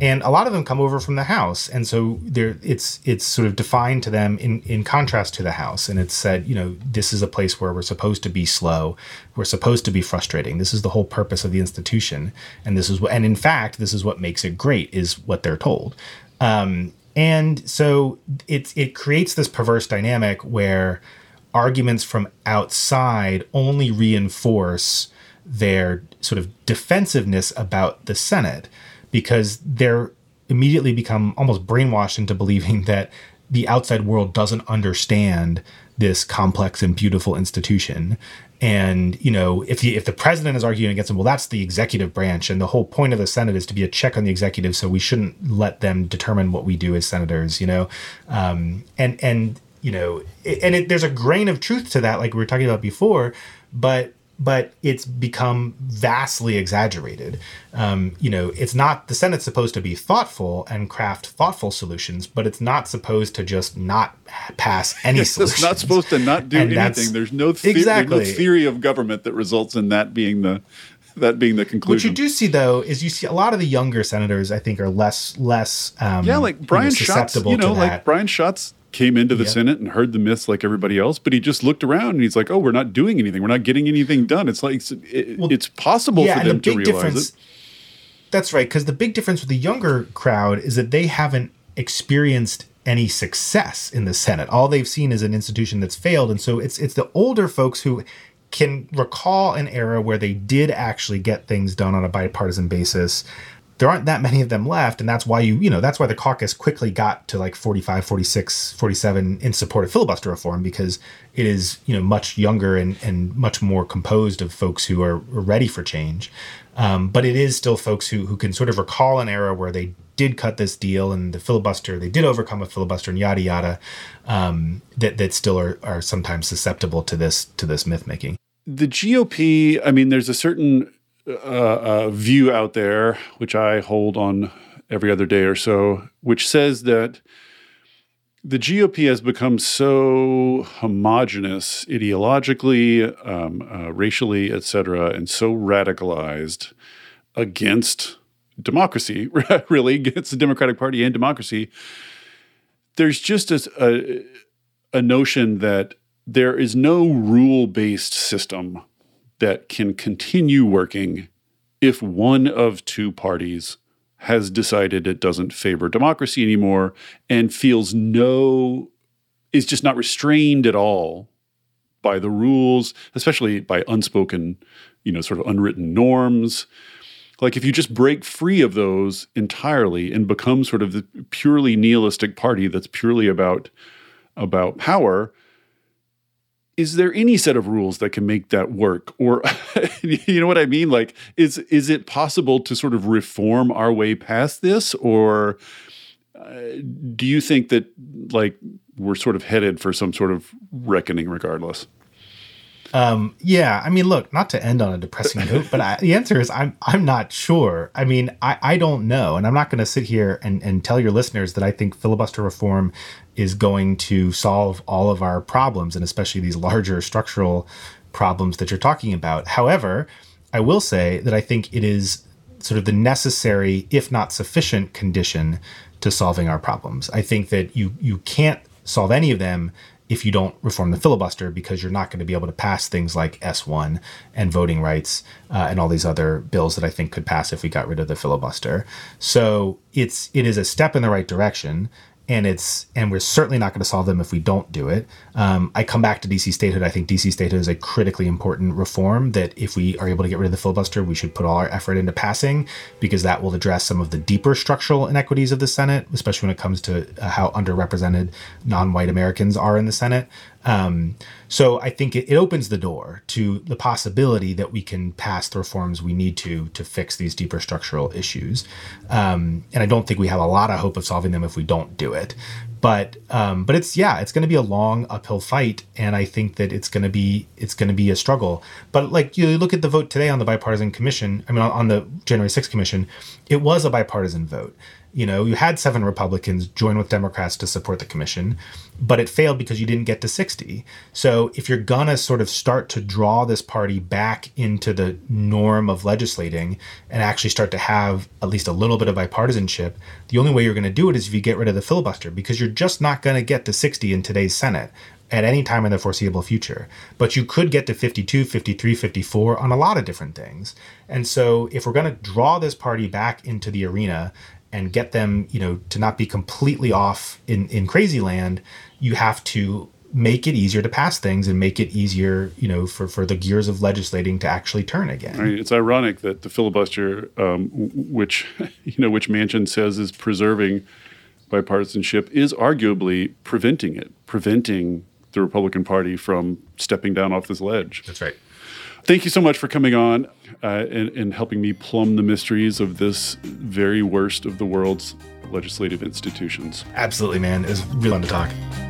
and a lot of them come over from the house and so there it's it's sort of defined to them in in contrast to the house and it's said you know this is a place where we're supposed to be slow we're supposed to be frustrating this is the whole purpose of the institution and this is what and in fact this is what makes it great is what they're told um, and so it it creates this perverse dynamic where arguments from outside only reinforce their sort of defensiveness about the senate because they're immediately become almost brainwashed into believing that the outside world doesn't understand this complex and beautiful institution and you know if the if the president is arguing against them well that's the executive branch. And the whole point of the senate is to be a check on the executive so we shouldn't let them determine what we do as senators you know? Um, and and you know and it, there's a grain of truth to that like we were talking about before but but it's become vastly exaggerated. Um, you know, it's not the Senate's supposed to be thoughtful and craft thoughtful solutions, but it's not supposed to just not pass any solutions. It's not supposed to not do and anything. There's no, the- exactly. there's no theory of government that results in that being the that being the conclusion. What you do see though is you see a lot of the younger senators I think are less less um, yeah like Brian you know, Schatz you know like Brian Schatz came into the yep. Senate and heard the myths like everybody else, but he just looked around and he's like, "Oh, we're not doing anything. We're not getting anything done." It's like it, well, it's possible yeah, for them the to realize it. That's right, because the big difference with the younger crowd is that they haven't experienced any success in the Senate. All they've seen is an institution that's failed, and so it's it's the older folks who can recall an era where they did actually get things done on a bipartisan basis there aren't that many of them left and that's why you you know that's why the caucus quickly got to like 45 46 47 in support of filibuster reform because it is you know much younger and and much more composed of folks who are ready for change. Um, but it is still folks who who can sort of recall an era where they did cut this deal and the filibuster they did overcome a filibuster and yada yada um, that that still are are sometimes susceptible to this to this myth making the GOP I mean there's a certain uh, view out there, which I hold on every other day or so, which says that the GOP has become so homogenous ideologically, um, uh, racially, et cetera, and so radicalized against democracy, really, against the Democratic Party and democracy. There's just a, a, a notion that there is no rule based system that can continue working if one of two parties has decided it doesn't favor democracy anymore and feels no, is just not restrained at all by the rules, especially by unspoken, you know, sort of unwritten norms. Like if you just break free of those entirely and become sort of the purely nihilistic party that's purely about about power, is there any set of rules that can make that work? Or you know what i mean? Like is is it possible to sort of reform our way past this? Or uh, do you think that like we're sort of headed for some sort of reckoning regardless um, yeah, I mean, look, not to end on a depressing note, but I, the answer is I'm I'm not sure. I mean, I, I don't know, and I'm not going to sit here and, and tell your listeners that I think filibuster reform is going to solve all of our problems, and especially these larger structural problems that you're talking about. However, I will say that I think it is sort of the necessary, if not sufficient, condition to solving our problems. I think that you you can't solve any of them if you don't reform the filibuster because you're not going to be able to pass things like S1 and voting rights uh, and all these other bills that I think could pass if we got rid of the filibuster. So it's it is a step in the right direction and it's and we're certainly not going to solve them if we don't do it. Um, I come back to DC statehood. I think DC statehood is a critically important reform that if we are able to get rid of the filibuster, we should put all our effort into passing because that will address some of the deeper structural inequities of the Senate, especially when it comes to uh, how underrepresented non-white Americans are in the Senate. Um, so I think it, it, opens the door to the possibility that we can pass the reforms we need to to fix these deeper structural issues. Um, and I don't think we have a lot of hope of solving them if we don't do it. But um, but it's yeah, it's going to be a long uphill fight, and I think that it's going to be it's going to be a struggle. But like you look at the vote today on the bipartisan commission, I mean on the January 6th commission, it was a bipartisan vote. You know, you had seven Republicans join with Democrats to support the commission, but it failed because you didn't get to 60. So if you're gonna sort of start to draw this party back into the norm of legislating and actually start to have at least a little bit of bipartisanship, the only way you're gonna do it is if you get rid of the filibuster because you're just not gonna get to 60 in today's Senate at any time in the foreseeable future. But you could get to 52, 53, 54 on a lot of different things. And so if we're going to draw this party back into the arena and get them, you know, to not be completely off in, in crazy land, you have to make it easier to pass things and make it easier, you know, for, for the gears of legislating to actually turn again. Right. It's ironic that the filibuster, um, which, you know, which Manchin says is preserving bipartisanship, is arguably preventing it, preventing the Republican Party from stepping down off this ledge. That's right. Thank you so much for coming on uh, and, and helping me plumb the mysteries of this very worst of the world's legislative institutions. Absolutely, man. It was really fun to talk.